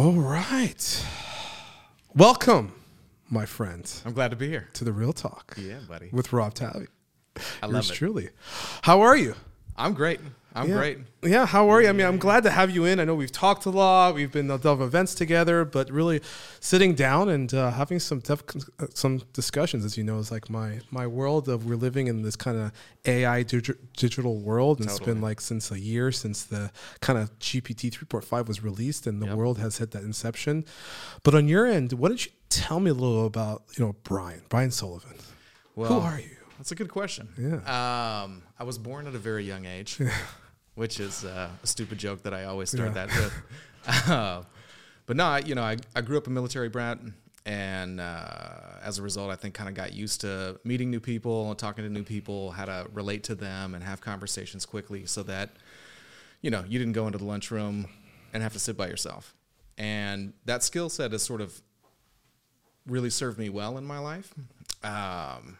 All right. Welcome, my friends, I'm glad to be here. to the Real Talk Yeah, buddy. with Rob Tavi. I Yours love it. truly. How are you? I'm great. I'm yeah. great. Yeah, how are you? I mean, I'm glad to have you in. I know we've talked a lot. We've been at of events together, but really sitting down and uh, having some tough, uh, some discussions, as you know, is like my my world of we're living in this kind of AI digi- digital world, and it's been like since a year since the kind of GPT 3.5 was released, and the Yep. world has hit that inception. But on your end, what did you tell me a little about you know Brian Brian Sullivan? Who are you? That's a good question. Yeah. Um, I was born at a very young age, which is uh, a stupid joke that I always start Yeah. that with. Uh, but no, I, you know, I, I grew up a military brat, and uh, as a result, I think kind of got used to meeting new people and talking to new people, how to relate to them and have conversations quickly, so that you know you didn't go into the lunchroom and have to sit by yourself. And that skill set has sort of really served me well in my life. Um,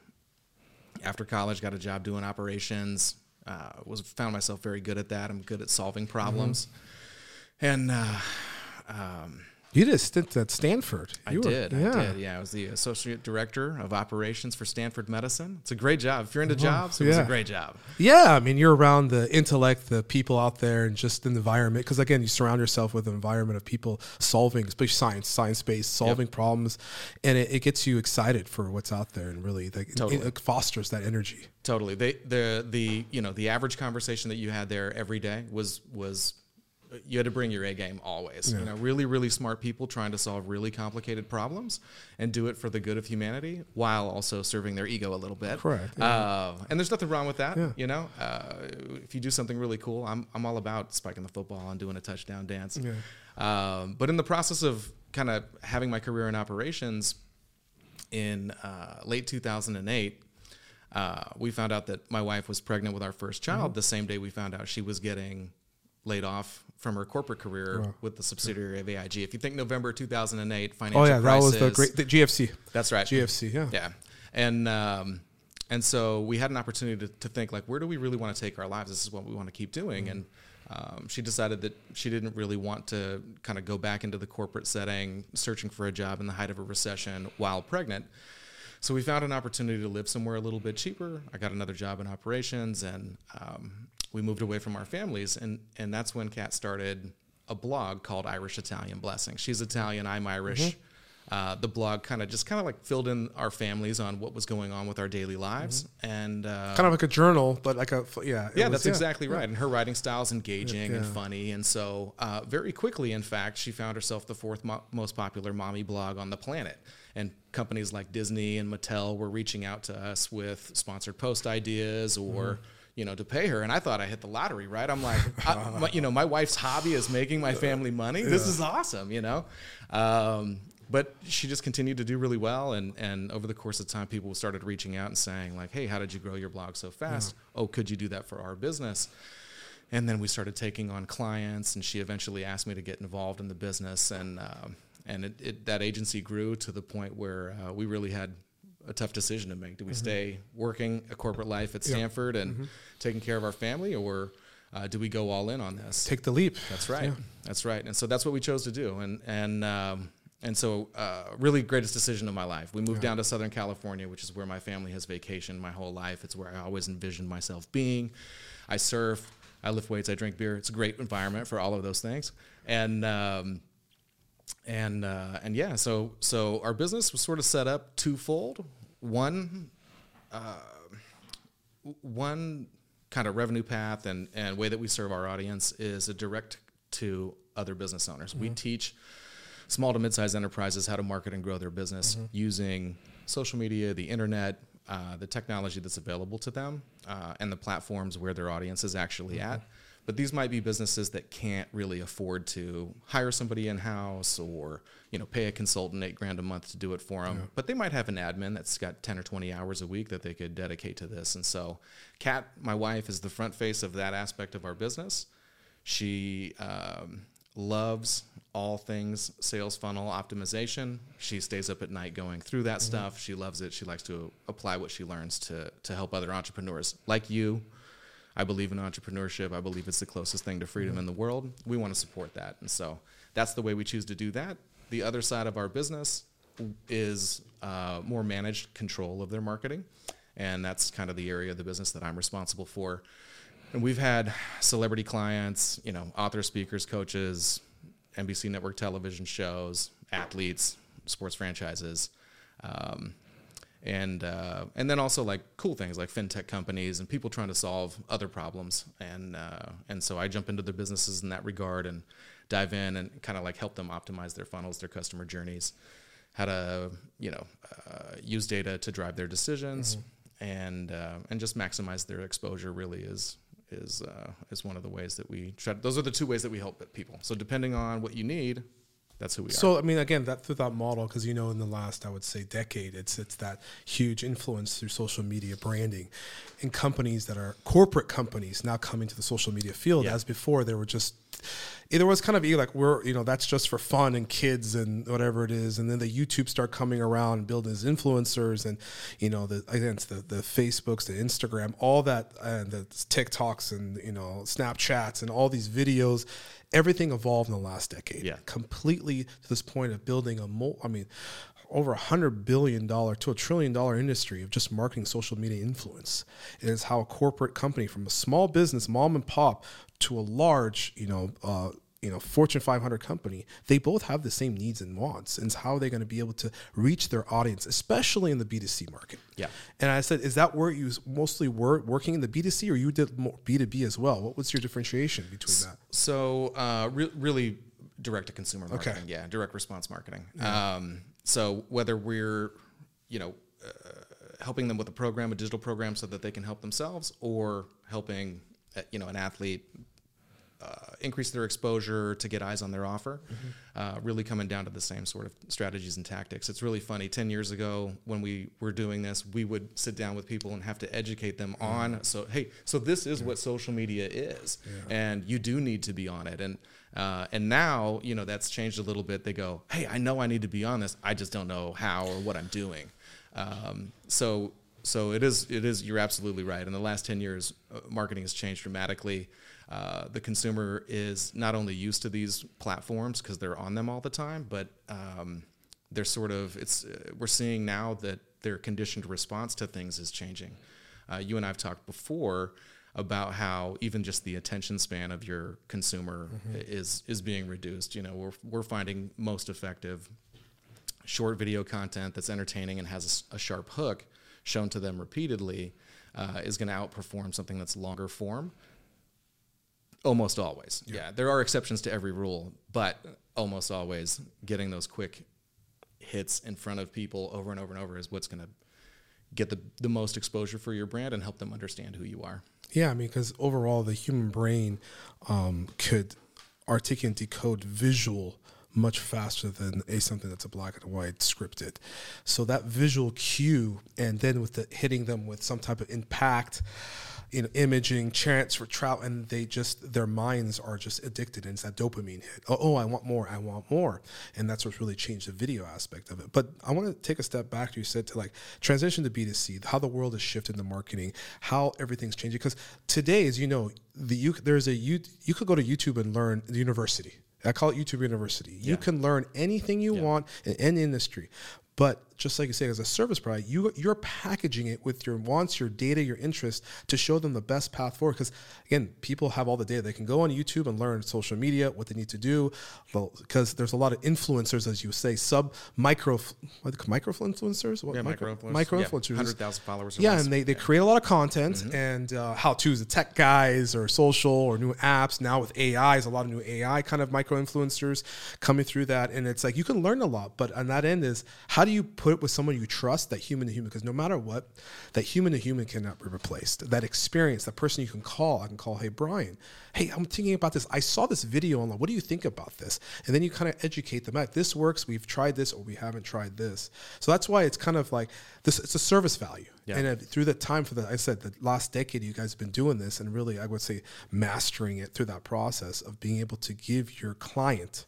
after college, got a job doing operations. Uh, was found myself very good at that. I'm good at solving problems, and uh, um, You did a stint at Stanford. I You were- did. I did. Yeah, I was the associate director of operations for Stanford Medicine. It's a great job. If you're into oh, jobs, it was a great job. Yeah, I mean, you're around the intellect, the people out there, and just the environment. Because again, you surround yourself with an environment of people solving, especially science, science based, solving problems, and it, it gets you excited for what's out there, and really, like, Totally. it, it fosters that energy. Totally. They the the you know the average conversation that you had there every day was was you had to bring your A game always. You know, really really smart people trying to solve really complicated problems and do it for the good of humanity while also serving their ego a little bit. Correct, Uh, and there's nothing wrong with that. Yeah. You know, uh, if you do something really cool, I'm I'm all about spiking the football and doing a touchdown dance. Um, but in the process of kind of having my career in operations in uh, late 2008, uh, we found out that my wife was pregnant with our first child Mm-hmm. the same day we found out she was getting laid off from her corporate career with the subsidiary of AIG. If you think November 2008 financial crisis. Oh yeah, that was the great the GFC. That's right. GFC, yeah. Yeah. And um, and so we had an opportunity to, to think like, where do we really want to take our lives? This is what we want to keep doing. Mm-hmm. And um, she decided that she didn't really want to kind of go back into the corporate setting, searching for a job in the height of a recession while pregnant. So we found an opportunity to live somewhere a little bit cheaper. I got another job in operations, and um, we moved away from our families. And and that's when Kat started a blog called Irish Italian Blessing. She's Italian, I'm Irish. Mm-hmm. Uh, the blog kind of just kind of like filled in our families on what was going on with our daily lives, and uh, Kind of like a journal, but like a yeah. yeah, was- that's exactly right. And her writing style is engaging and funny. And so, uh, very quickly, in fact, she found herself the fourth mo- most popular mommy blog on the planet. And companies like Disney and Mattel were reaching out to us with sponsored post ideas or. Mm-hmm. You know, to pay her, and I thought I hit the lottery, right? I'm like, I, my, you know, my wife's hobby is making my family money. This is awesome, you know. Um, but she just continued to do really well, and and over the course of time, people started reaching out and saying like, "Hey, how did you grow your blog so fast? Oh, could you do that for our business?" And then we started taking on clients, and she eventually asked me to get involved in the business, and um, and it, it, that agency grew to the point where uh, we really had a tough decision to make. Do we stay working a corporate life at Stanford and taking care of our family, or uh, do we go all in on this? Take the leap. That's right. That's right. And so that's what we chose to do. And and um, and so uh, really greatest decision of my life. We moved down to Southern California, which is where my family has vacationed my whole life. It's where I always envisioned myself being. I surf. I lift weights. I drink beer. It's a great environment for all of those things. And um, and uh, and yeah, so so our business was sort of set up twofold. One one kind of revenue path and, and way that we serve our audience is a direct to other business owners. We teach small to mid-sized enterprises how to market and grow their business using social media, the internet, uh, the technology that's available to them, uh, and the platforms where their audience is actually at. But these might be businesses that can't really afford to hire somebody in house or you know pay a consultant eight grand a month to do it for them. But they might have an admin that's got ten or twenty hours a week that they could dedicate to this. And so, Kat, my wife, is the front face of that aspect of our business. She um, loves all things sales funnel optimization. She stays up at night going through that stuff. She loves it. She likes to apply what she learns to to help other entrepreneurs like you. I believe in entrepreneurship. I believe it's the closest thing to freedom in the world. We want to support that, and so that's the way we choose to do that. The other side of our business is uh, more managed control of their marketing, and that's kind of the area of the business that I'm responsible for. And we've had celebrity clients, you know, author speakers, coaches, NBC network television shows, athletes, sports franchises. Um, and uh, and then also like cool things like fintech companies and people trying to solve other problems and uh, and so I jump into their businesses in that regard and dive in and kind of like help them optimize their funnels, their customer journeys, how to you know uh, use data to drive their decisions, mm-hmm. and uh, and just maximize their exposure. Really is is uh, is one of the ways that we try. To, those are the two ways that we help people. So depending on what you need, that's who we so, are. So I mean, again, that through that model, because you know, in the last I would say decade, it's it's that huge influence through social media branding, and companies that are corporate companies now coming to the social media field. Yeah. As before, they were just there was kind of like we're you know that's just for fun and kids and whatever it is, and then the YouTube start coming around and building as influencers and you know the against the the Facebooks, the Instagram, all that and the TikToks and you know Snapchats and all these videos everything evolved in the last decade. Yeah. Completely to this point of building a mo I mean, over a hundred billion dollar to a trillion dollar industry of just marketing social media influence. It is how a corporate company from a small business, mom and pop, to a large, you know, uh, you know Fortune 500 company, they both have the same needs and wants, and how are they going to be able to reach their audience, especially in the B2C market. Yeah. And I said, is that where you mostly were working in the B2C, or you did more B2B as well? What was your differentiation between that? So uh, re- really direct to consumer marketing, okay. yeah, direct response marketing. Yeah. Um, so whether we're, you know. Uh, helping them with a program, a digital program, so that they can help themselves, or helping, uh, you know, an athlete uh, increase their exposure to get eyes on their offer. Mm-hmm. Uh, really coming down to the same sort of strategies and tactics. It's really funny. Ten years ago, when we were doing this, we would sit down with people and have to educate them mm-hmm. on. So hey, so this is yeah. what social media is, yeah. and you do need to be on it. And uh, and now you know that's changed a little bit. They go, hey, I know I need to be on this. I just don't know how or what I'm doing. Um, so so it is it is you're absolutely right. In the last ten years, uh, marketing has changed dramatically. Uh, the consumer is not only used to these platforms because they're on them all the time, but um, they're sort of it's uh, we're seeing now that their conditioned response to things is changing. Uh, you and I've talked before about how even just the attention span of your consumer mm-hmm. is is being reduced. You know, we're we're finding most effective short video content that's entertaining and has a, a sharp hook shown to them repeatedly uh, is going to outperform something that's longer form Almost always. Yeah. yeah. There are exceptions to every rule, but almost always getting those quick hits in front of people over and over and over is what's going to get the, the most exposure for your brand and help them understand who you are. Yeah, I mean, because overall, the human brain um, could articulate and decode visual much faster than a something that's a black and white scripted. So that visual cue, and then with the hitting them with some type of impact you know, imaging, chance for trout, and they just their minds are just addicted, and it's that dopamine hit. Oh, oh, I want more, I want more, and that's what's really changed the video aspect of it. But I want to take a step back. You said to like transition to B two C, how the world has shifted the marketing, how everything's changing. Because today, as you know, the you there's a you you could go to YouTube and learn the university. I call it YouTube University. You yeah. can learn anything you yeah. want in any industry. But just like you say, as a service provider, you you're packaging it with your wants, your data, your interests to show them the best path forward. Because again, people have all the data; they can go on YouTube and learn social media, what they need to do. Because there's a lot of influencers, as you say, sub micro micro influencers, what, yeah, micro influencers, micro influencers, hundred thousand followers. yeah, less. and they, they create a lot of content mm-hmm. and uh, how tos, the tech guys or social or new apps. Now with AI, is a lot of new AI kind of micro influencers coming through that, and it's like you can learn a lot. But on that end is how do you put it with someone you trust, that human to human, because no matter what, that human to human cannot be replaced. That experience, that person you can call, I can call, hey, Brian, hey, I'm thinking about this. I saw this video online. What do you think about this? And then you kind of educate them out. This works. We've tried this or we haven't tried this. So that's why it's kind of like this, it's a service value. Yeah. And uh, through the time for the, I said, the last decade, you guys have been doing this and really, I would say, mastering it through that process of being able to give your client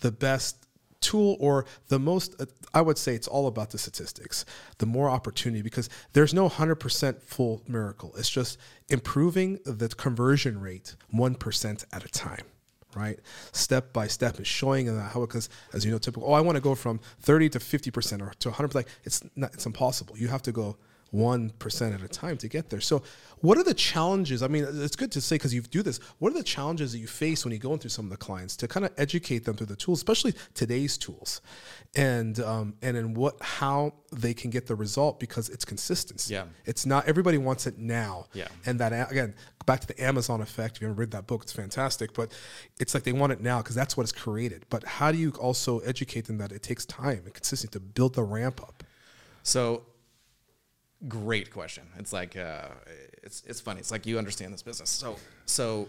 the best tool or the most i would say it's all about the statistics the more opportunity because there's no 100% full miracle it's just improving the conversion rate 1% at a time right? Step by step and showing them how because as you know, typical. Oh, I want to go from thirty to fifty percent or to one hundred. Like it's not. It's impossible. You have to go one percent at a time to get there. So, what are the challenges? I mean, it's good to say because you do this. What are the challenges that you face when you go into some of the clients to kind of educate them through the tools, especially today's tools, and um, and in what how they can get the result because it's consistency. Yeah. it's not everybody wants it now. Yeah. and that again back to the Amazon effect. If you ever read that book, it's fantastic. But it's like they want it now because that's what is created. But how do you also educate them that it takes time and consistency to build the ramp up? So, great question. It's like uh, it's it's funny. It's like you understand this business. So so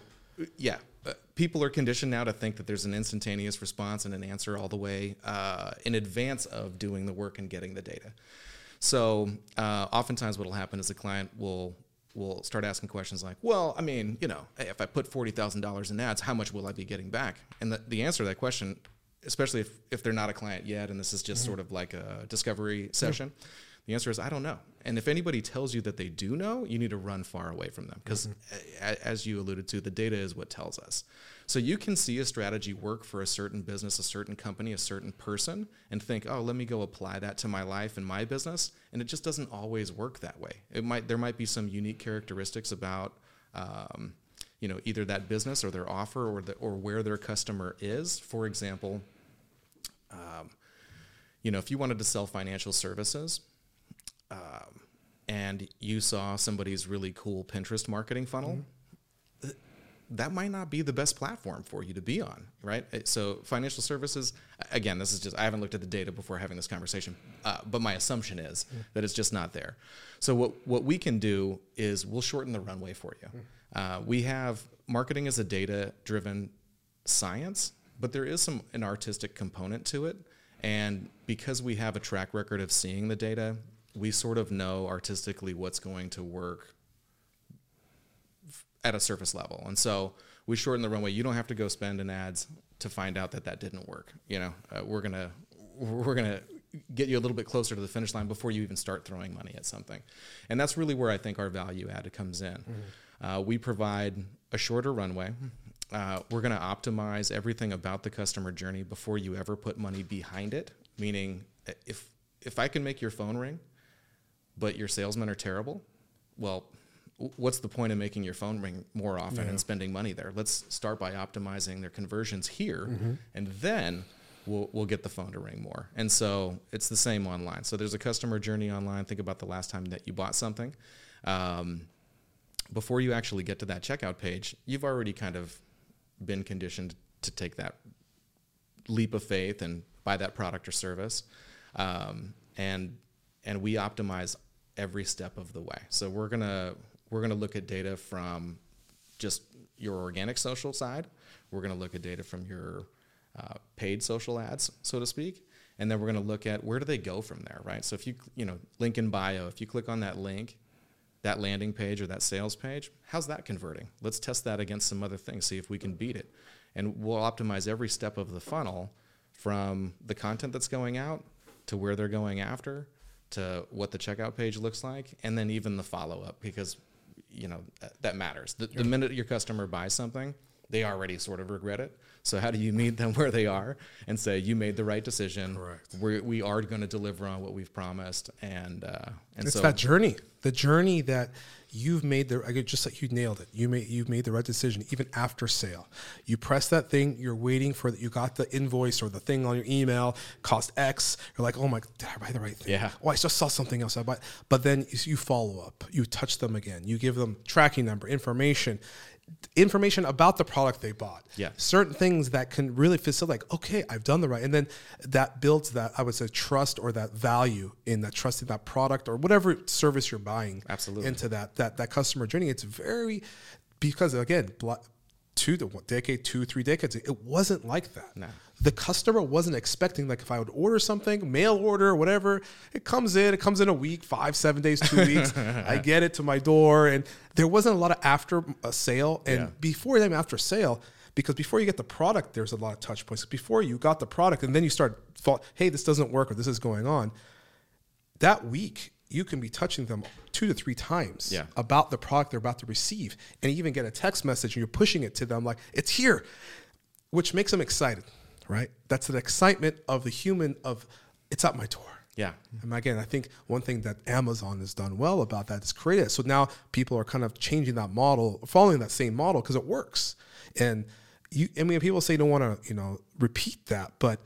yeah, uh, people are conditioned now to think that there's an instantaneous response and an answer all the way uh, in advance of doing the work and getting the data. So uh, oftentimes, what will happen is the client will will start asking questions like, "Well, I mean, you know, hey, if I put forty thousand dollars in ads, how much will I be getting back?" And the, the answer to that question, especially if, if they're not a client yet, and this is just sort of like a discovery session, the answer is I don't know. And if anybody tells you that they do know, you need to run far away from them because, as you alluded to, the data is what tells us. So you can see a strategy work for a certain business, a certain company, a certain person, and think, oh, let me go apply that to my life and my business. And it just doesn't always work that way. It might there might be some unique characteristics about. Um, you know, either that business or their offer or the, or where their customer is. For example, um, you know, if you wanted to sell financial services, um, and you saw somebody's really cool Pinterest marketing funnel, th- that might not be the best platform for you to be on, right? Uh, So financial services, again, this is just I haven't looked at the data before having this conversation, uh, but my assumption is that it's just not there. So what what we can do is we'll shorten the runway for you. Uh, we have marketing as a data driven science, but there is some an artistic component to it. And because we have a track record of seeing the data, we sort of know artistically what's going to work at a surface level. And so we shorten the runway. You don't have to go spend in ads to find out that that didn't work. You know, uh, we're gonna we're gonna get you a little bit closer to the finish line before you even start throwing money at something. And that's really where I think our value add comes in. Uh, we provide a shorter runway. Uh, we're going to optimize everything about the customer journey before you ever put money behind it. Meaning, if if I can make your phone ring, but your salesmen are terrible, well, what's the point of making your phone ring more often and spending money there? Let's start by optimizing their conversions here, and then we'll we'll get the phone to ring more. And so it's the same online. So there's a customer journey online. Think about the last time that you bought something. Um, before you actually get to that checkout page, you've already kind of been conditioned to take that leap of faith and buy that product or service. Um, and and we optimize every step of the way. So we're gonna we're gonna look at data from just your organic social side. We're gonna look at data from your uh, paid social ads, so to speak, and then we're gonna look at where do they go from there, right? So if you you know link in bio, if you click on that link, that landing page or that sales page, how's that converting? Let's test that against some other things, see if we can beat it. And we'll optimize every step of the funnel from the content that's going out to where they're going after to what the checkout page looks like and then even the follow up because you know that, that matters. The, the minute your customer buys something, they already sort of regret it. So how do you meet them where they are and say you made the right decision? Correct. We're, we are going to deliver on what we've promised, and uh, and It's so that journey, the journey that you've made the I could just like you nailed it. You made you've made the right decision even after sale. You press that thing, you're waiting for that. You got the invoice or the thing on your email cost X. You're like, oh my, did I buy the right thing? Yeah. Oh, I just saw something else. I buy, but then you follow up. You touch them again. You give them tracking number, information, information about the product they bought. Yeah. Certain things that can really facilitate, like, okay, I've done the right. And then that builds that, I would say, trust or that value in that trusting that product or whatever service you're buying Absolutely. into that, that, that customer journey. It's very, because again, two, the decade, two, three decades, it wasn't like that. No. The customer wasn't expecting, like, if I would order something, mail order, whatever, it comes in, it comes in a week, five, seven days, two weeks. I get it to my door. And there wasn't a lot of after a sale. And Yeah. before them, after sale, because before you get the product, there's a lot of touch points. Before you got the product, and then you start, thought, hey, this doesn't work or this is going on. That week, you can be touching them two to three times Yeah. about the product they're about to receive, and even get a text message, and you're pushing it to them like it's here. which makes them excited, right? That's the excitement of the human of it's at my door. Yeah. And again, I think one thing that Amazon has done well about that is create it. So now people are kind of changing that model, following that same model because it works. And you, I mean, people say don't want to, you know, repeat that, but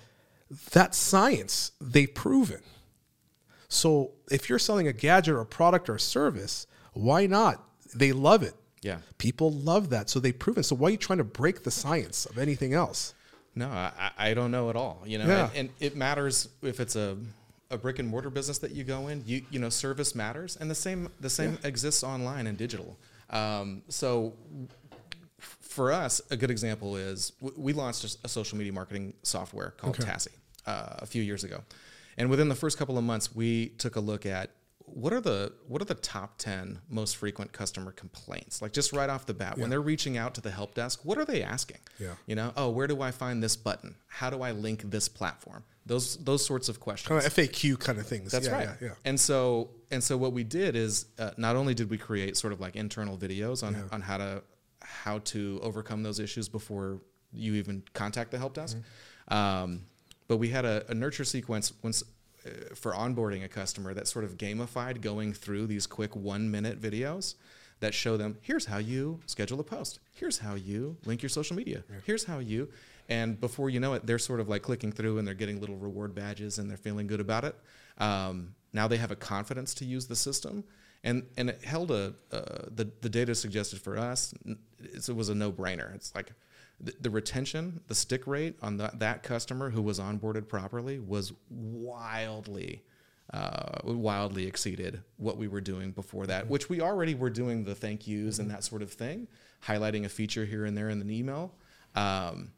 that science they've proven. So if you're selling a gadget or a product or a service, why not? They love it. Yeah. People love that. So they've proven. So why are you trying to break the science of anything else? No, I, I don't know at all. You know, Yeah. and, and it matters if it's a, a brick and mortar business that you go in. You you know, service matters, and the same the same exists online and digital. Um, so f- for us, a good example is w- we launched a social media marketing software called Okay. Tassie uh, a few years ago, and within the first couple of months, we took a look at what are the what are the top 10 most frequent customer complaints like just right off the bat when they're reaching out to the help desk what are they asking Yeah. you know oh where do i find this button how do i link this platform those those sorts of questions Kind of FAQ kind of things. that's Yeah, right. Yeah, yeah. And so and so what we did is uh, not only did we create sort of like internal videos on, on how to how to overcome those issues before you even contact the help desk, Mm-hmm. um, but we had a, a nurture sequence once uh, for onboarding a customer that sort of gamified going through these quick one minute videos that show them here's how you schedule a post. Here's how you link your social media. Here's how you and before you know it they're sort of like clicking through and they're getting little reward badges and they're feeling good about it. Um, now they have a confidence to use the system and and it held a uh, the, the data suggested for us it was a no-brainer. It's like the, the retention the stick rate on that, that customer who was onboarded properly was wildly uh, wildly exceeded what we were doing before that, which we already were doing the thank yous and that sort of thing, highlighting a feature here and there in an email. Um,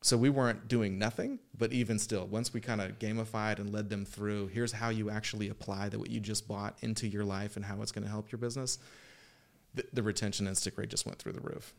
so we weren't doing nothing, but even still, once we kind of gamified and led them through, here's how you actually apply that what you just bought into your life and how it's going to help your business. The, the retention and stick rate just went through the roof.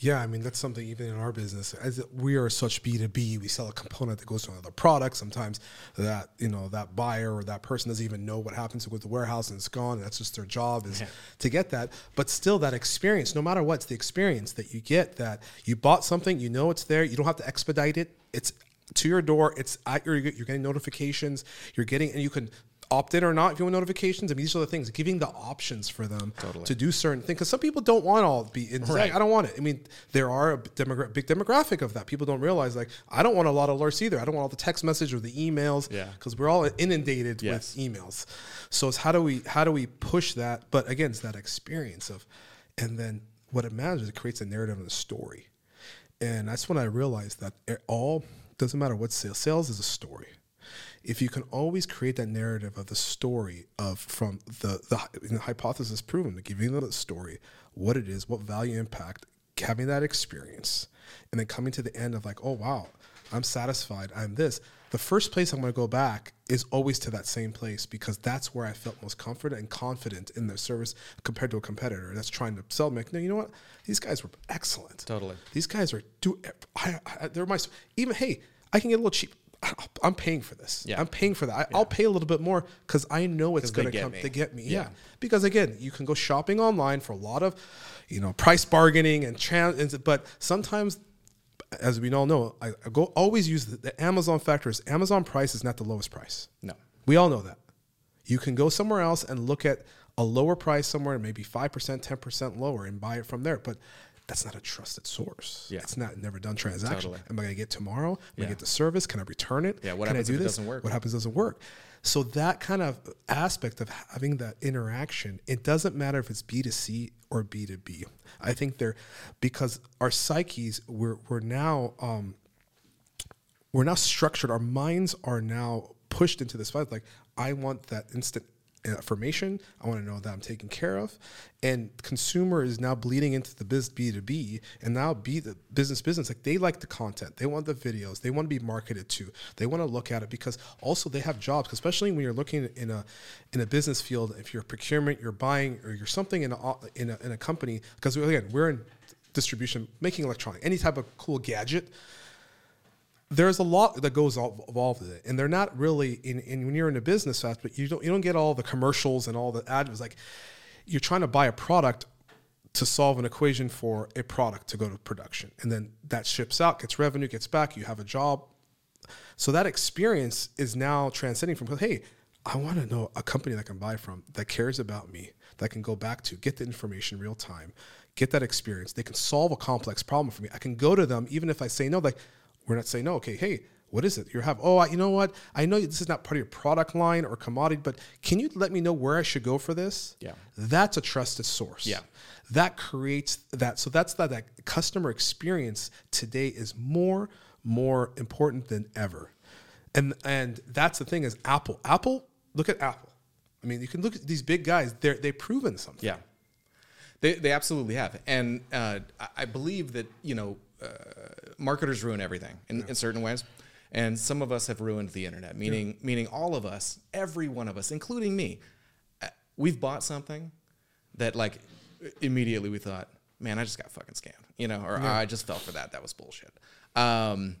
Yeah, I mean that's something even in our business. As we are such B two B, we sell a component that goes to another product. Sometimes that you know that buyer or that person doesn't even know what happens with the warehouse and it's gone. And that's just their job is to get that. But still, that experience, no matter what, it's the experience that you get. That you bought something, you know it's there. You don't have to expedite it. It's to your door. It's at your. You're getting notifications. You're getting, and you can opt in or not if you want notifications. I mean, these are the things. Giving the options for them Totally. to do certain things because some people don't want all be in. Right. I don't want it. I mean, there are a demogra- big demographic of that. People don't realize like I don't want a lot of alerts either. I don't want all the text message or the emails. Yeah. Because we're all inundated Yes. with emails. So it's how do we how do we push that? But again, it's that experience of, and then what it matters is it creates a narrative and a story, and that's when I realized that it all doesn't matter what sales. Sales is a story if you can always create that narrative of the story of from the the, know, hypothesis proven to giving them the story what it is what value impact having that experience and then coming to the end of like oh wow i'm satisfied i'm this. The first place i'm going to go back is always to that same place because that's where i felt most confident and confident in their service compared to a competitor that's trying to sell me. Like, no you know what? These guys were excellent. Totally. these guys are do I, I, they're my even hey i can get a little cheap i'm paying for this Yeah. i'm paying for that I, i'll pay a little bit more because i know it's going to come me. to get me yeah. Yeah. because again you can go shopping online for a lot of you know price bargaining and trans but sometimes as we all know i, I go always use the, the amazon factors amazon price is not the lowest price No. we all know that. You can go somewhere else and look at a lower price somewhere, maybe 5%, 10% lower, and buy it from there. But that's not a trusted source. Yeah. It's not never done transaction. Totally. Am I going to get tomorrow? Am I Yeah. to get the service? Can I return it? Yeah, what Can happens I do if it doesn't work? What happens doesn't work? So that kind of aspect of having that interaction, it doesn't matter if it's B2C or B2B. I think they're because our psyches, we're, we're now um, we're now structured. Our minds are now pushed into this fight. Like I want that instant Uh, affirmation. I want to know that I'm taken care of. And consumer is now bleeding into the biz B two B, and now be the business business. Like they like the content. They want the videos. They want to be marketed to. They want to look at it because also they have jobs. Especially when you're looking in a in a business field. If you're procurement, you're buying, or you're something in a in a, in a company. Because again, we're in distribution, making electronic, any type of cool gadget there's a lot that goes involved with it, and they're not really in, in when you're in a business aspect. But you don't you don't get all the commercials and all the ads. Like you're trying to buy a product to solve an equation for a product to go to production. And then that ships out, gets revenue, gets back, you have a job. So that experience is now transcending from, hey, I want to know a company that I can buy from that cares about me, that can go back to, get the information real time, get that experience. They can solve a complex problem for me. I can go to them even if I say no, like, we're not saying no. Okay, hey, what is it you have? Oh, you know what? I know this is not part of your product line or commodity, but can you let me know where I should go for this? Yeah. That's a trusted source. Yeah. That creates that. So that's that, that customer experience today is more, more important than ever. And and that's the thing is Apple. Apple, look at Apple. I mean, you can look at these big guys, they're they've proven something. Yeah. They, they absolutely have. And uh, I believe that, you know, uh, marketers ruin everything in, in certain ways. And some of us have ruined the internet meaning yeah. meaning all of us every one of us including me uh, we've bought something that like immediately we thought man i just got fucking scammed you know or yeah. i just fell for that. That was bullshit. Um,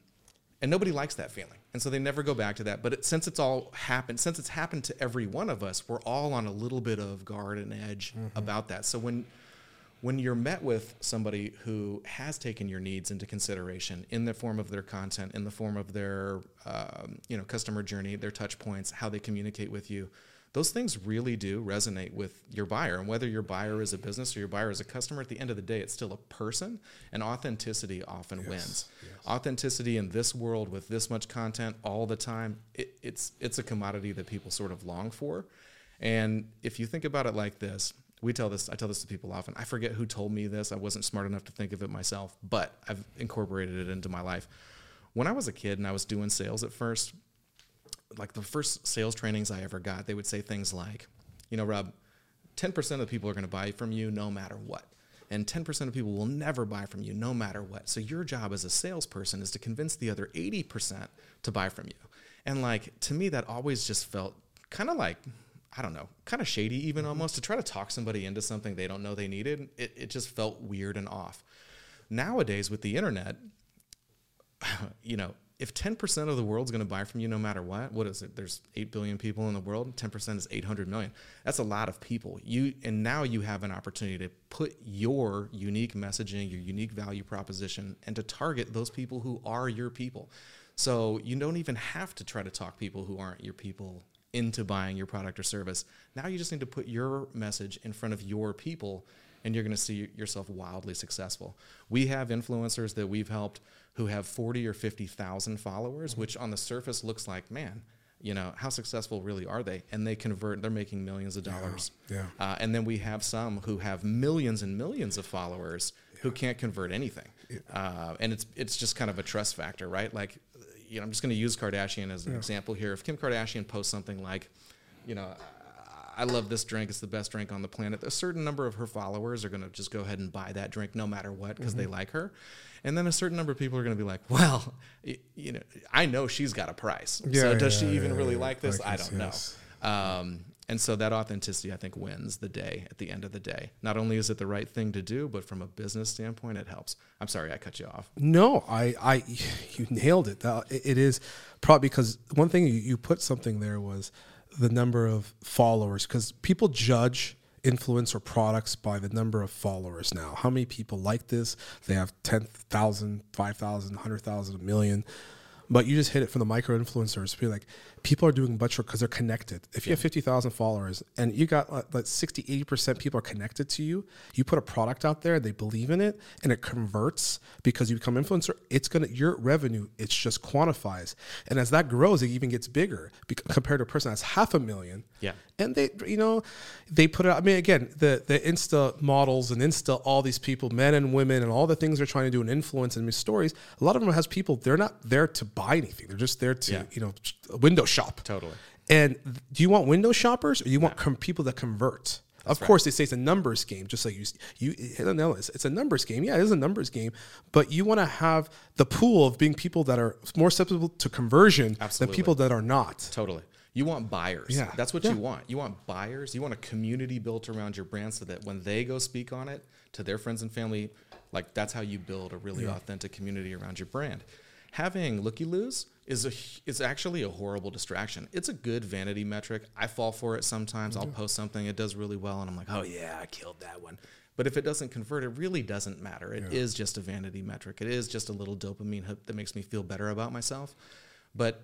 and nobody likes that feeling. And so they never go back to that. But it, since it's all happened since it's happened to every one of us we're all on a little bit of guard and edge mm-hmm. about that. So when when you're met with somebody who has taken your needs into consideration in the form of their content, in the form of their um, you know customer journey, their touch points, how they communicate with you, those things really do resonate with your buyer. And whether your buyer is a business or your buyer is a customer, at the end of the day, it's still a person, and authenticity often yes, wins. Yes. Authenticity in this world with this much content all the time, it, it's it's a commodity that people sort of long for. And if you think about it like this, we tell this i tell this to people often. I forget who told me this. I wasn't smart enough to think of it myself but i've incorporated it into my life. When i was a kid and i was doing sales at first like the first sales trainings i ever got they would say things like you know rob 10% of the people are going to buy from you no matter what and 10% of people will never buy from you no matter what. So your job as a salesperson is to convince the other 80% to buy from you. And like to me that always just felt kind of like I don't know, kind of shady even mm-hmm. almost to try to talk somebody into something they don't know they needed. It, it just felt weird and off. Nowadays with the internet, you know, if 10% of the world's going to buy from you no matter what, what is it? There's 8 billion people in the world. 10% is 800 million. That's a lot of people. You and now you have an opportunity to put your unique messaging, your unique value proposition and to target those people who are your people. So you don't even have to try to talk people who aren't your people into buying your product or service. Now you just need to put your message in front of your people and you're going to see yourself wildly successful. We have influencers that we've helped who have 40 or 50,000 followers, mm-hmm. which on the surface looks like, man, you know, how successful really are they? And they convert, they're making millions of dollars. Yeah. yeah. Uh, and then we have some who have millions and millions of followers yeah. who can't convert anything. Yeah. Uh, and it's, it's just kind of a trust factor, right? Like you know, I'm just going to use Kardashian as an yeah. example here. If Kim Kardashian posts something like, you know, I love this drink, it's the best drink on the planet, a certain number of her followers are going to just go ahead and buy that drink no matter what because mm-hmm. they like her. And then a certain number of people are going to be like, well, you know, I know she's got a price. Yeah, so does yeah, she even really like this? I don't yes. know. Um, and so that authenticity, I think, wins the day at the end of the day. Not only is it the right thing to do, but from a business standpoint, it helps. I'm sorry I cut you off. No, I, I you nailed it. It is probably because one thing you put something there was the number of followers, because people judge influencer products by the number of followers now. How many people like this? They have 10,000, 5,000, 100,000, a million. But you just hit it from the micro influencers. Be like, people are doing butcher because they're connected. If you have 50,000 followers and you got like, like 60, 80% people are connected to you, you put a product out there, they believe in it, and it converts because you become influencer, it's going to, your revenue, it's just quantifies. And as that grows, it even gets bigger compared to a person that's half a million. Yeah. And they, you know, they put it out. I mean, again, the, the Insta models and Insta, all these people, men and women, and all the things they're trying to do and influence and stories, a lot of them has people, they're not there to buy anything. They're just there to, yeah. you know, window shop. Totally. And do you want window shoppers or do you want com- people that convert? That's of course, they say it's a numbers game, just like you. You hit on it's, it's a numbers game. Yeah, it is a numbers game, but you want to have the pool of being people that are more susceptible to conversion Absolutely. than people that are not. Totally. You want buyers. Yeah. That's what yeah. you want. You want buyers. You want a community built around your brand so that when they go speak on it to their friends and family, like that's how you build a really yeah. authentic community around your brand. Having looky loos is a is actually a horrible distraction. It's a good vanity metric. I fall for it sometimes. Mm-hmm. I'll post something, it does really well, and I'm like, oh yeah, I killed that one. But if it doesn't convert, it really doesn't matter. It is just a vanity metric. It is just a little dopamine hit that makes me feel better about myself. But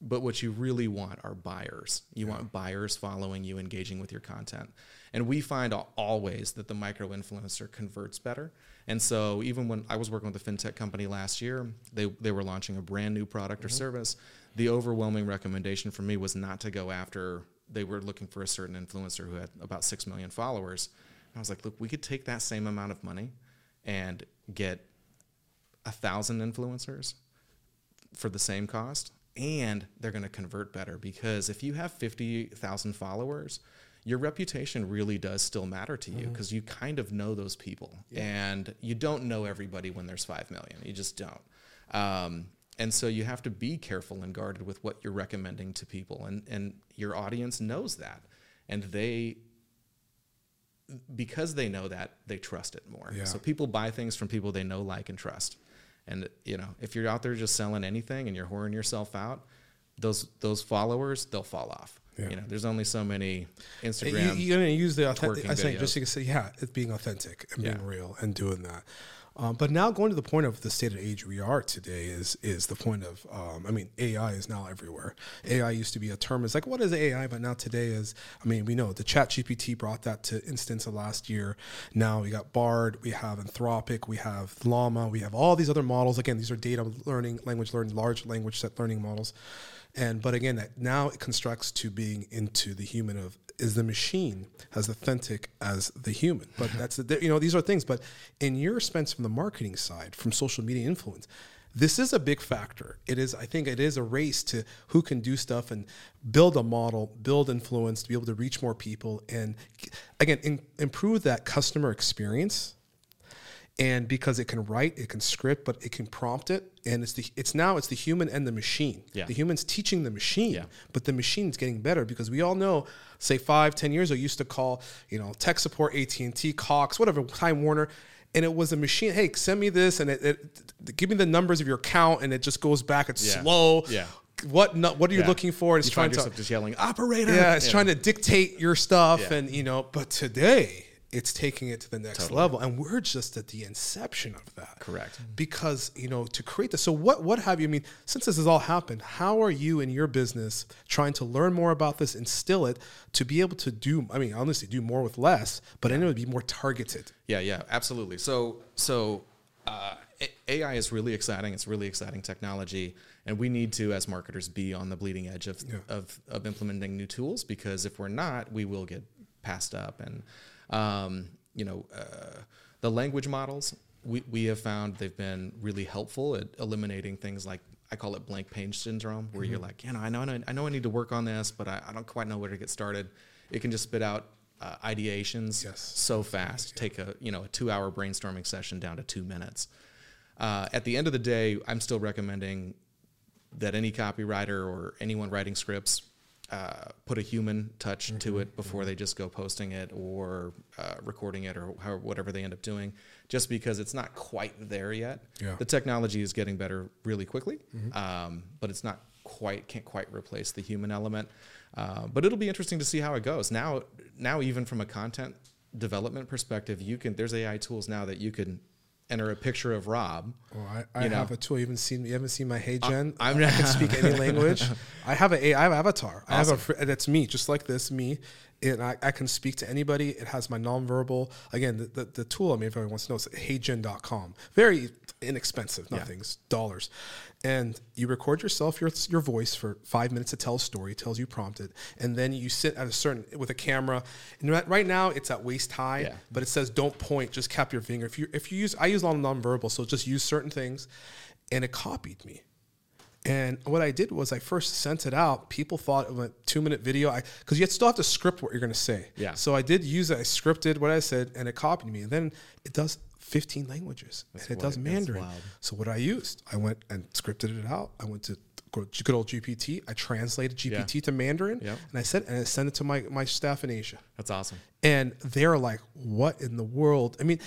but what you really want are buyers. You want buyers following you, engaging with your content. And we find always that the micro influencer converts better. And so even when I was working with a fintech company last year, they, they were launching a brand new product or mm-hmm. service. The overwhelming recommendation for me was not to go after, they were looking for a certain influencer who had about 6 million followers. And I was like, look, we could take that same amount of money and get a thousand influencers for the same cost and they're going to convert better because if you have 50,000 followers your reputation really does still matter to you because you kind of know those people and you don't know everybody when there's 5 million you just don't. Um, and so you have to be careful and guarded with what you're recommending to people and, and your audience knows that and they because they know that they trust it more. Yeah. so people buy things from people they know like and trust and you know if you're out there just selling anything and you're whoring yourself out those those followers they'll fall off Yeah. you know there's only so many You, instagram you're gonna use the authentic. I think videos. just you can say, yeah, it's being authentic and being real and doing that. Um, but now going to the point of the state of age we are today is is the point of um, I mean AI is now everywhere. AI used to be a term. It's like what is AI? But now today is I mean we know the Chat GPT brought that to instance of last year. Now we got Bard, we have Anthropic, we have Llama, we have all these other models. Again, these are data learning, language learning, large language set learning models. And but again, that now it constructs to being into the human of is the machine as authentic as the human. But mm-hmm. that's the, you know these are things. But in your expense from the marketing side, from social media influence, this is a big factor. It is I think it is a race to who can do stuff and build a model, build influence to be able to reach more people, and again in, improve that customer experience and because it can write it can script but it can prompt it and it's the it's now it's the human and the machine Yeah. the human's teaching the machine Yeah. but the machine's getting better because we all know say five ten years ago used to call you know tech support at&t cox whatever time warner and it was a machine hey send me this and it, it give me the numbers of your account and it just goes back it's Yeah. slow Yeah. what nu- what are you Yeah. looking for it's you trying to just yelling operator yeah, it's trying to dictate your stuff, Yeah. and you know. But today, it's taking it to the next Totally. level, and we're just at the inception of that. Correct. Because you know to create this. So what? What have you? I mean, since this has all happened, how are you in your business trying to learn more about this, instill it, to be able to do? I mean, honestly, do more with less, but anyway, be more targeted. Yeah, yeah, absolutely. So, so uh, AI is really exciting. It's really exciting technology, and we need to, as marketers, be on the bleeding edge of of, of implementing new tools because if we're not, we will get passed up. And um, you know, uh, the language models we we have found they've been really helpful at eliminating things like. I call it blank page syndrome, where you're like, you know, I know, I know, I know I need to work on this, but I, I don't quite know where to get started. It can just spit out uh, ideations Yes. so fast. Take a you know a two hour brainstorming session down to two minutes. Uh, at the end of the day, I'm still recommending that any copywriter or anyone writing scripts uh, put a human touch to Mm-hmm. it before they just go posting it or uh, recording it or how, whatever they end up doing, just because it's not quite there yet. Yeah. Mm-hmm. The technology is getting better really quickly, um, but it's not quite can't quite replace the human element. Uh, but it'll be interesting to see how it goes. Now, now even from a content development perspective, you can there's AI tools now that you can enter a picture of Rob. Well, I, I You know. have a tool. You haven't seen you haven't seen my Hey Gen. I'm- I can speak any language. I have a I have an avatar. I have a fr- that's me, just like this me, and I, I can speak to anybody. It has my nonverbal. Again, the, the, the tool. I mean, if anyone wants to know, it's heygen.com. Very inexpensive. Nothing's dollars. And you record yourself, your your voice for five minutes to tell a story. Tells you prompted, and then you sit at a certain with a camera. And right- right now, it's at waist high Yeah. but it says don't point, just cap your finger. If you if you use I use a lot of nonverbal, so just use certain things, and it copied me. And what I did was I first sent it out. People thought it was a two minute video. I because you still have to script what you're going to say. Yeah. So I did use it. I scripted what I said, and it copied me. And then it does 15 languages, and it does Mandarin. So what I used, I went and scripted it out. I went to good old GPT. I translated GPT to Mandarin, Yep. and I said, and I sent it to my my staff in Asia That's awesome. and they're like, "What in the world?" I mean,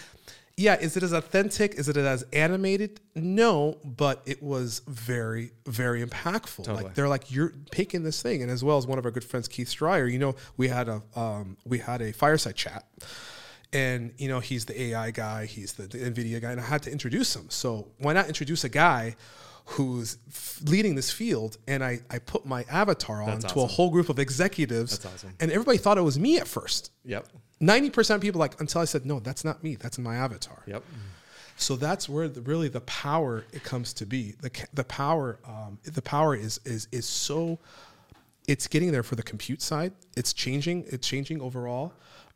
yeah, is it as authentic? Is it as animated? No, but it was very, very impactful. Totally. Like they're like, "You're picking this thing," and as well as one of our good friends, Keith Strier. You know, we had a um, we had a fireside chat. And you know he's the AI guy, he's the, the NVIDIA guy, and I had to introduce him. So why not introduce a guy who's f- leading this field? And I I put my avatar on That's to a whole group of executives, That's awesome. and everybody thought it was me at first. Yep. Ninety percent of people like until I said no, that's not me, that's my avatar. Yep. So that's where the, really the power it comes to be. The the power um, the power is is is so it's getting there for the compute side. It's changing. It's changing overall,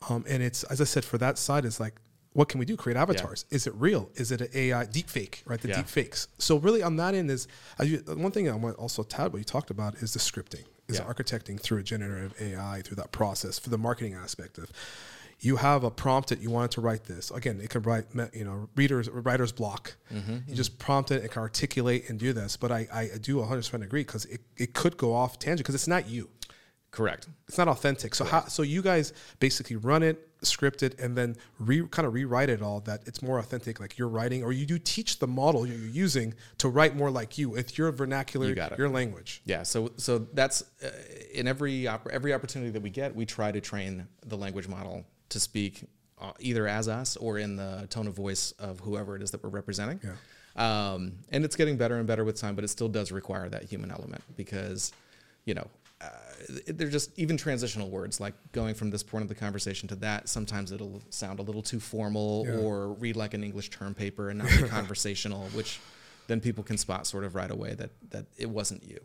um, and it's as I said for that side it's like. What can we do? Create avatars. Is it real? Is it an AI deep fake? Right, the Yeah. deep fakes. So really, on that end is as you, one thing I want also tad what you talked about is the scripting, is Yeah. architecting through a generative AI through that process for the marketing aspect of you have a prompt that you wanted to write this again it can write you know readers writer's block you just prompt it it can articulate and do this but i, I do 100% agree because it, it could go off tangent because it's not you Correct. it's not authentic so how, so you guys basically run it script it and then re, kind of rewrite it all that it's more authentic like you're writing or you do teach the model you're using to write more like you with your vernacular You your language Yeah, so so that's uh, in every op- every opportunity that we get, we try to train the language model to speak uh, either as us or in the tone of voice of whoever it is that we're representing. Yeah. Um, and it's getting better and better with time, but it still does require that human element because, you know, they're just even transitional words like going from this point of the conversation to that. Sometimes it'll sound a little too formal Yeah. or read like an English term paper and not be conversational, which then people can spot sort of right away that that it wasn't you.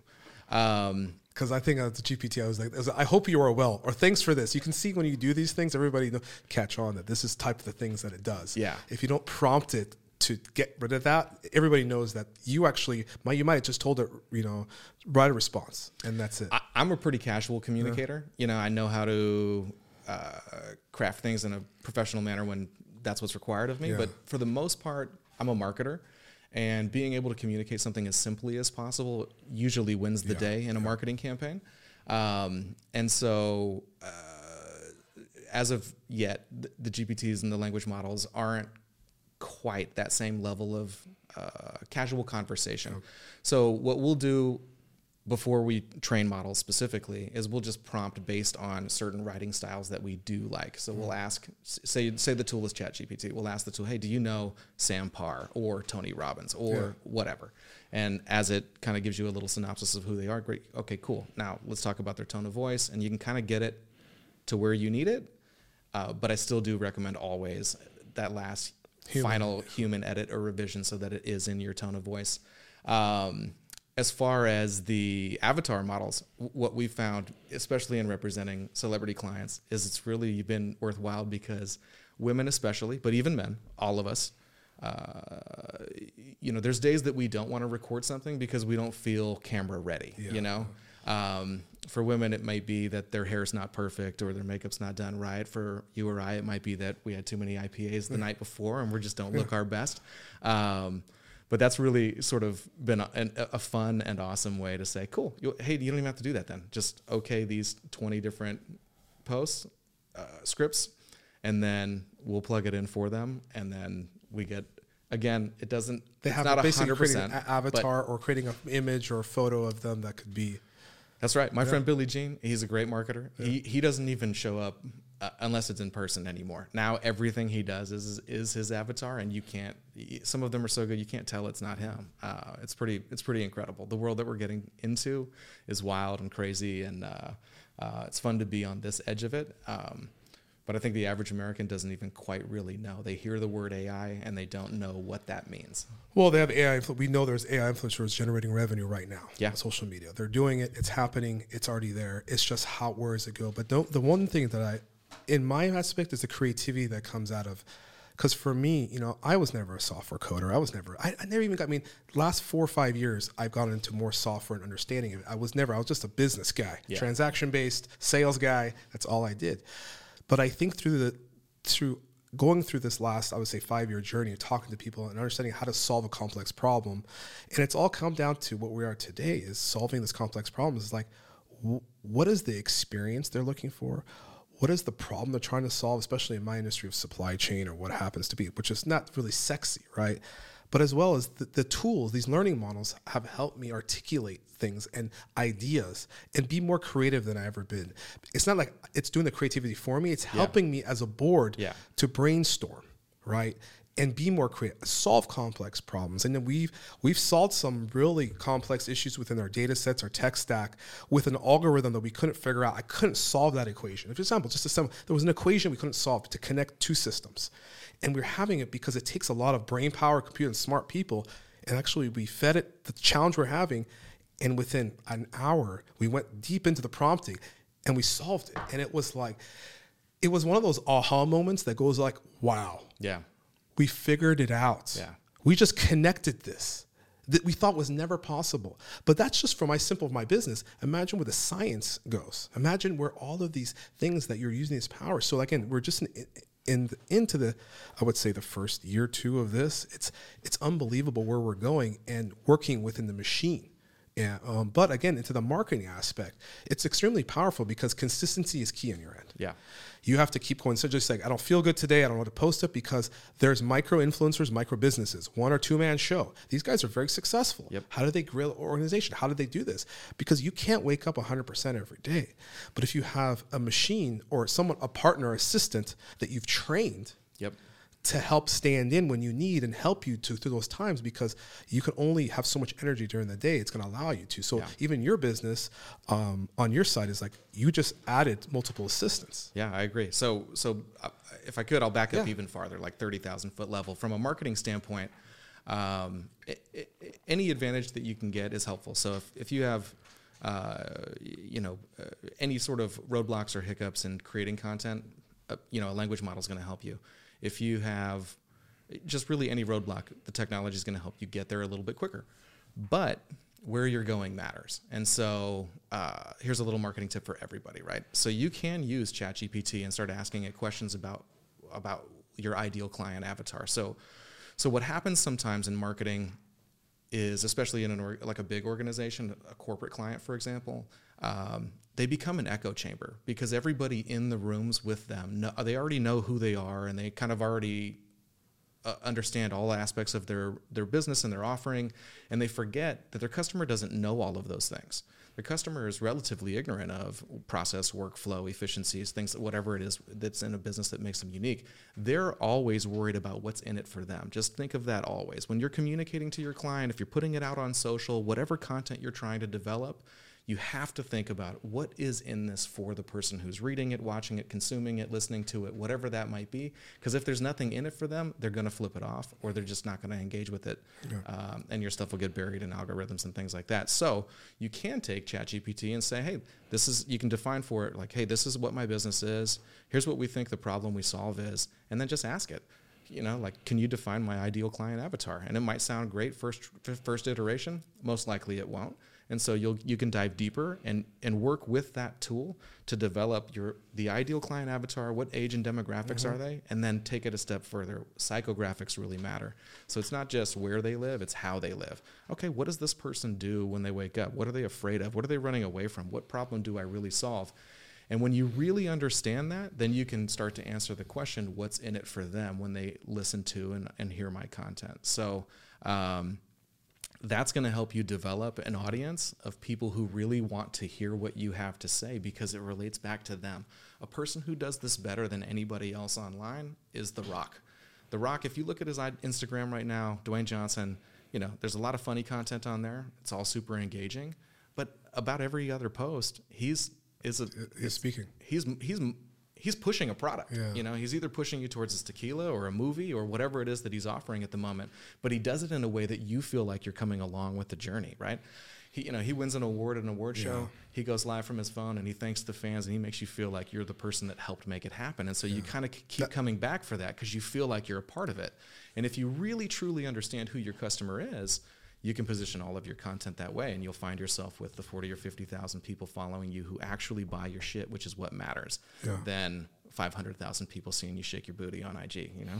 Um, because I think at the GPT, I was like, I, was like, I hope you are well, or thanks for this. You can see when you do these things, everybody know, catch on that this is type of the things that it does. Yeah. If you don't prompt it to get rid of that, everybody knows that you actually, might, you might have just told it, you know, write a response, and that's it. I, I'm a pretty casual communicator. You know, I know how to uh, craft things in a professional manner when that's what's required of me. Yeah. But for the most part, I'm a marketer. And being able to communicate something as simply as possible usually wins the Yeah, day in a marketing campaign. Um, and so, uh, as of yet, the GPTs and the language models aren't quite that same level of uh, casual conversation. So what we'll do before we train models specifically is we'll just prompt based on certain writing styles that we do like. So we'll ask, say, say the tool is ChatGPT. We'll ask the tool, hey, do you know Sam Parr or Tony Robbins or Yeah. whatever? And as it kind of gives you a little synopsis of who they are, great. Okay, cool. Now let's talk about their tone of voice, and you can kind of get it to where you need it. Uh, but I still do recommend always that last Human. final human edit or revision so that it is in your tone of voice. Um, as far as the avatar models, what we found, especially in representing celebrity clients, is it's really been worthwhile because women, especially, but even men, all of us, uh, you know, there's days that we don't want to record something because we don't feel camera ready. Yeah. You know, um, for women, it might be that their hair's not perfect or their makeup's not done right. For you or I, it might be that we had too many IPAs the night before and we just don't look our best. Um, but that's really sort of been a, an- a fun and awesome way to say, cool, you, hey, you don't even have to do that then. Just okay these 20 different posts, uh, scripts, and then we'll plug it in for them. And then we get, again, it doesn't, they have not basically 100%. creating an avatar or creating an image or a photo of them that could be. That's right. My friend Billy Gene, he's a great marketer. He he doesn't even show up uh, unless it's in person anymore. Now everything he does is is his avatar, and you can't. Some of them are so good you can't tell it's not him. Uh, it's pretty it's pretty incredible. The world that we're getting into is wild and crazy, and uh, uh, it's fun to be on this edge of it. Um, but I think the average American doesn't even quite really know. They hear the word AI and they don't know what that means. Well, they have AI. We know there's AI influencers generating revenue right now. Yeah. on social media. They're doing it. It's happening. It's already there. It's just how where does it go? But don't, the one thing that I, in my aspect, is the creativity that comes out of. Because for me, you know, I was never a software coder. I was never. I, I never even got. I mean, last four or five years, I've gone into more software and understanding of it. I was never. I was just a business guy, Yeah. transaction based, sales guy. That's all I did. But I think through the through going through this last, I would say, five year journey of talking to people and understanding how to solve a complex problem, and it's all come down to what we are today is solving this complex problem. Is like, wh- what is the experience they're looking for? What is the problem they're trying to solve, especially in my industry of supply chain or what happens to be, which is not really sexy, right? but as well as the, the tools, these learning models have helped me articulate things and ideas and be more creative than I ever been. It's not like it's doing the creativity for me; it's helping me as a board Yeah. to brainstorm, right? And be more creative, solve complex problems. And then we've we've solved some really complex issues within our data sets, our tech stack, with an algorithm that we couldn't figure out. I couldn't solve that equation. For example, just a simple, there was an equation we couldn't solve to connect two systems. And we're having it because it takes a lot of brain power, computer, and smart people. And actually we fed it the challenge we're having. And within an hour, we went deep into the prompting and we solved it. And it was like, it was one of those aha moments that goes like, wow, Yeah. We figured it out. Yeah. We just connected this that we thought was never possible. But that's just for my simple of my business. Imagine where the science goes. Imagine where all of these things that you're using these power. So again, we're just in, in into the I would say the first year two of this. It's it's unbelievable where we're going and working within the machine. Yeah, um, but again, into the marketing aspect, it's extremely powerful because consistency is key on your end Yeah. you have to keep going. So just like I don't feel good today, I don't know how to post it because there's micro influencers, micro businesses, one or two man show. These guys are very successful. Yep. How do they grow an organization? How do they do this? Because you can't wake up 100% every day. But if you have a machine or someone, a partner, assistant that you've trained Yep. To help stand in when you need and help you to through those times because you can only have so much energy during the day it's going to allow you to so Yeah. even your business um, on your side is like you just added multiple assistants Yeah, I agree. So, so uh, if I could, I'll back up Yeah. even farther, like thirty thousand foot level. From a marketing standpoint, um, i i any advantage that you can get is helpful. So, if, if you have, uh, you know, uh, any sort of roadblocks or hiccups in creating content, uh, you know, a language model is going to help you. If you have just really any roadblock, the technology is going to help you get there a little bit quicker. But where you're going matters. And so uh, here's a little marketing tip for everybody, right? So you can use ChatGPT and start asking it questions about about your ideal client avatar. So so what happens sometimes in marketing is, especially in an or, like a big organization, a corporate client, for example, um, they become an echo chamber because everybody in the rooms with them, know, they already know who they are and they kind of already uh, understand all aspects of their their business and their offering, and they forget that their customer doesn't know all of those things. Their customer is relatively ignorant of process, workflow, efficiencies, things, whatever it is that's in a business that makes them unique. They're always worried about what's in it for them. Just think of that always. When you're communicating to your client, if you're putting it out on social, whatever content you're trying to develop, you have to think about what is in this for the person who's reading it, watching it, consuming it, listening to it, whatever that might be. Because if there's nothing in it for them, they're going to flip it off or they're just not going to engage with it. Um, and your stuff will get buried in algorithms and things like that. So you can take ChatGPT and say, hey, this is, you can define for it like, hey, this is what my business is. Here's what we think the problem we solve is. And then just ask it you know like can you define my ideal client avatar and it might sound great first first iteration most likely it won't and so you'll you can dive deeper and and work with that tool to develop your the ideal client avatar what age and demographics are they and then take it a step further. Psychographics really matter. So it's not just where they live it's how they live. Okay what does this person do when they wake up? What are they afraid of? What are they running away from? What problem do i really solve? And when you really understand that, then you can start to answer the question, what's in it for them when they listen to and, and hear my content. So um, that's going to help you develop an audience of people who really want to hear what you have to say because it relates back to them. A person who does this better than anybody else online is The Rock. The Rock, if you look at his Instagram right now, Dwayne Johnson, you know, there's a lot of funny content on there. It's all super engaging. But about every other post, he's is a He's speaking. he's he's he's pushing a product. Yeah. You know, he's either pushing you towards his tequila or a movie or whatever it is that he's offering at the moment. But he does it in a way that you feel like you're coming along with the journey, right? He, you know, he wins an award at an award show. He goes live from his phone and he thanks the fans and he makes you feel like you're the person that helped make it happen. And so you kind of keep coming back for that because you feel like you're a part of it. And if you really truly understand who your customer is, you can position all of your content that way and you'll find yourself with the 40 or 50,000 people following you who actually buy your shit, which is what matters, Yeah. than 500,000 people seeing you shake your booty on IG, you know?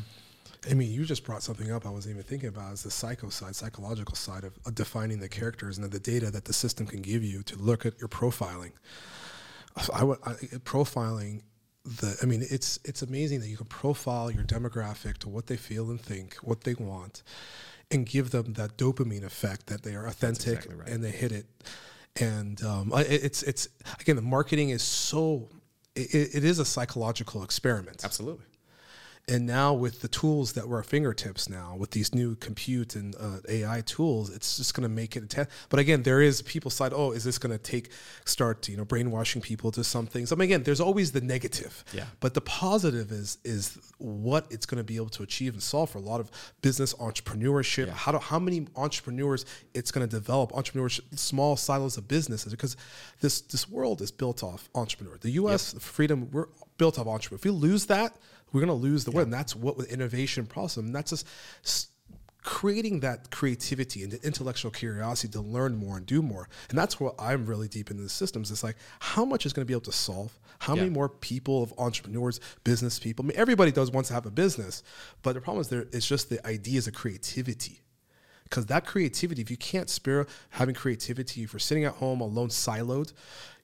I mean, you just brought something up I wasn't even thinking about is the psycho side, psychological side of, of defining the characters and the data that the system can give you to look at your profiling. I, would- I, profiling the, I mean, it's it's amazing that you can profile your demographic to what they feel and think, what they want, and give them that dopamine effect that they are authentic exactly right. and they hit it. And um, it's it's again the marketing is so it, it is a psychological experiment. Absolutely. And now with the tools that were at our fingertips now, with these new compute and uh, AI tools, it's just going to make it intense. But again, there is people side. Oh, is this going to take start you know brainwashing people to some things? I mean, again, there's always the negative. Yeah. But the positive is is what it's going to be able to achieve and solve for a lot of business entrepreneurship. How do how many entrepreneurs it's going to develop entrepreneurship, small silos of businesses because this this world is built off entrepreneur. The U.S. freedom we're built off entrepreneur. If we lose that, we're going to lose the word. And that's what with innovation process. And that's just creating that creativity and the intellectual curiosity to learn more and do more. And that's what I'm really deep into the systems. It's like how much is going to be able to solve? How many more people of entrepreneurs, business people? I mean, everybody does wants to have a business, but the problem is there. It's just the ideas of creativity because that creativity, if you can't spare having creativity, if you're sitting at home alone, siloed,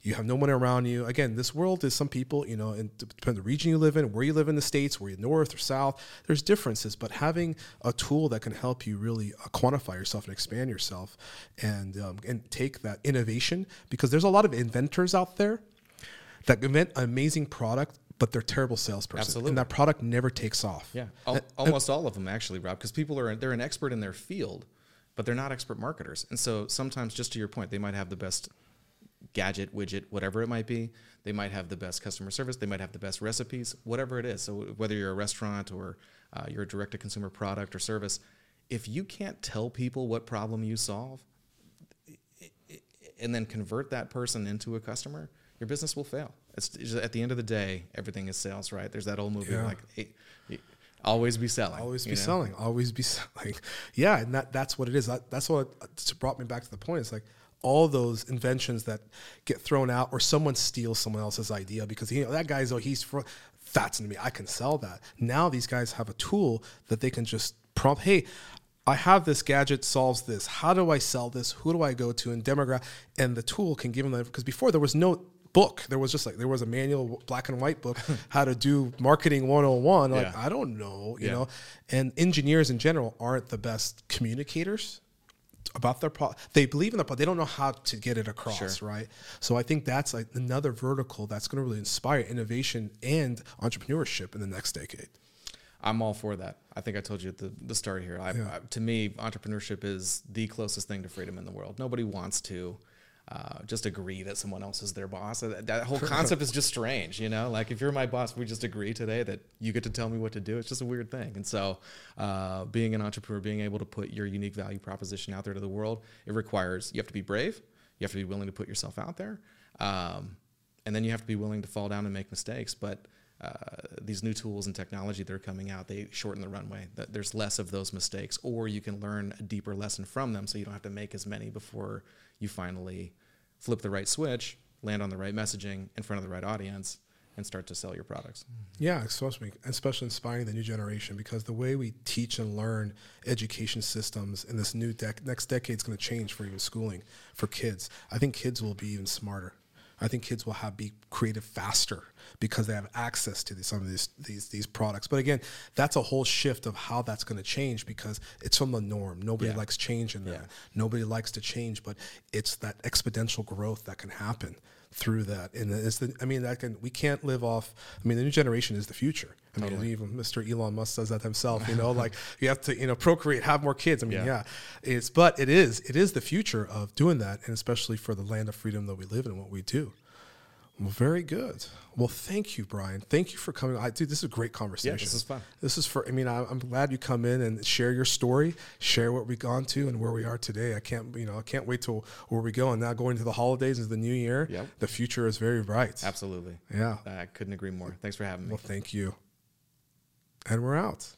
you have no one around you. Again, this world is some people, you know, and depends on the region you live in, where you live in the states, where you're north or south. There's differences, but having a tool that can help you really uh, quantify yourself and expand yourself, and um, and take that innovation, because there's a lot of inventors out there that invent an amazing product, but they're terrible salesperson, Absolutely. and that product never takes off. Yeah, Al- almost all of them actually, Rob, because people are they're an expert in their field, but they're not expert marketers. And so sometimes, just to your point, they might have the best gadget, widget, whatever it might be. They might have the best customer service. They might have the best recipes, whatever it is. So whether you're a restaurant or uh, you're a direct to consumer product or service, if you can't tell people what problem you solve, and then convert that person into a customer, your business will fail. It's, it's at the end of the day, everything is sales, right? There's that old movie Yeah. like, hey, always be selling. always be know? selling always be selling yeah and that that's what it is that, that's what it's brought me back to the point it's like all those inventions that get thrown out or someone steals someone else's idea because you know that guy's oh he's fr- that's me i can sell that now these guys have a tool that they can just prompt hey I have this gadget solves this. How do I sell this? Who do I go to? And demographic, and the tool can give them that because before there was no book. There was just like there was a manual black and white book how to do marketing 101. Like Yeah. I don't know, you Yeah. know. And engineers in general aren't the best communicators about their product. They believe in their product. They don't know how to get it across, Sure. right? So I think that's like another vertical that's going to really inspire innovation and entrepreneurship in the next decade. I'm all for that. I think I told you at the, the start here. I, I, to me, entrepreneurship is the closest thing to freedom in the world. Nobody wants to uh, just agree that someone else is their boss. That, that whole concept is just strange, you know. Like if you're my boss, we just agree today that you get to tell me what to do. It's just a weird thing. And so, uh, being an entrepreneur, being able to put your unique value proposition out there to the world, it requires you have to be brave. You have to be willing to put yourself out there, um, and then you have to be willing to fall down and make mistakes. But uh, these new tools and technology that are coming out, they shorten the runway. There's less of those mistakes, or you can learn a deeper lesson from them, so you don't have to make as many before you finally flip the right switch, land on the right messaging in front of the right audience, and start to sell your products. Yeah, especially especially inspiring the new generation because the way we teach and learn education systems in this new dec- next decade is going to change for even schooling for kids. I think kids will be even smarter. I think kids will have be creative faster because they have access to some of these these these products. But again, that's a whole shift of how that's going to change because it's from the norm. Nobody Yeah. likes change in that. Yeah. Nobody likes to change, but it's that exponential growth that can happen through that. And it's the, I mean, that can we can't live off. I mean, the new generation is the future. I mean, even Mr. Elon Musk says that himself. You know, like you have to, you know, procreate, have more kids. I mean, Yeah. yeah, it's but it is it is the future of doing that, and especially for the land of freedom that we live in and what we do. Well, very good. Well, thank you, Brian. Thank you for coming. I, dude, this is a great conversation. Yeah, this is fun. This is for. I mean, I, I'm glad you come in and share your story, share what we've gone to and where we are today. I can't, you know, I can't wait till where we go. And now going to the holidays into the new year, Yep. the future is very bright. Absolutely. Yeah. I couldn't agree more. Thanks for having me. Well, thank you. And we're out.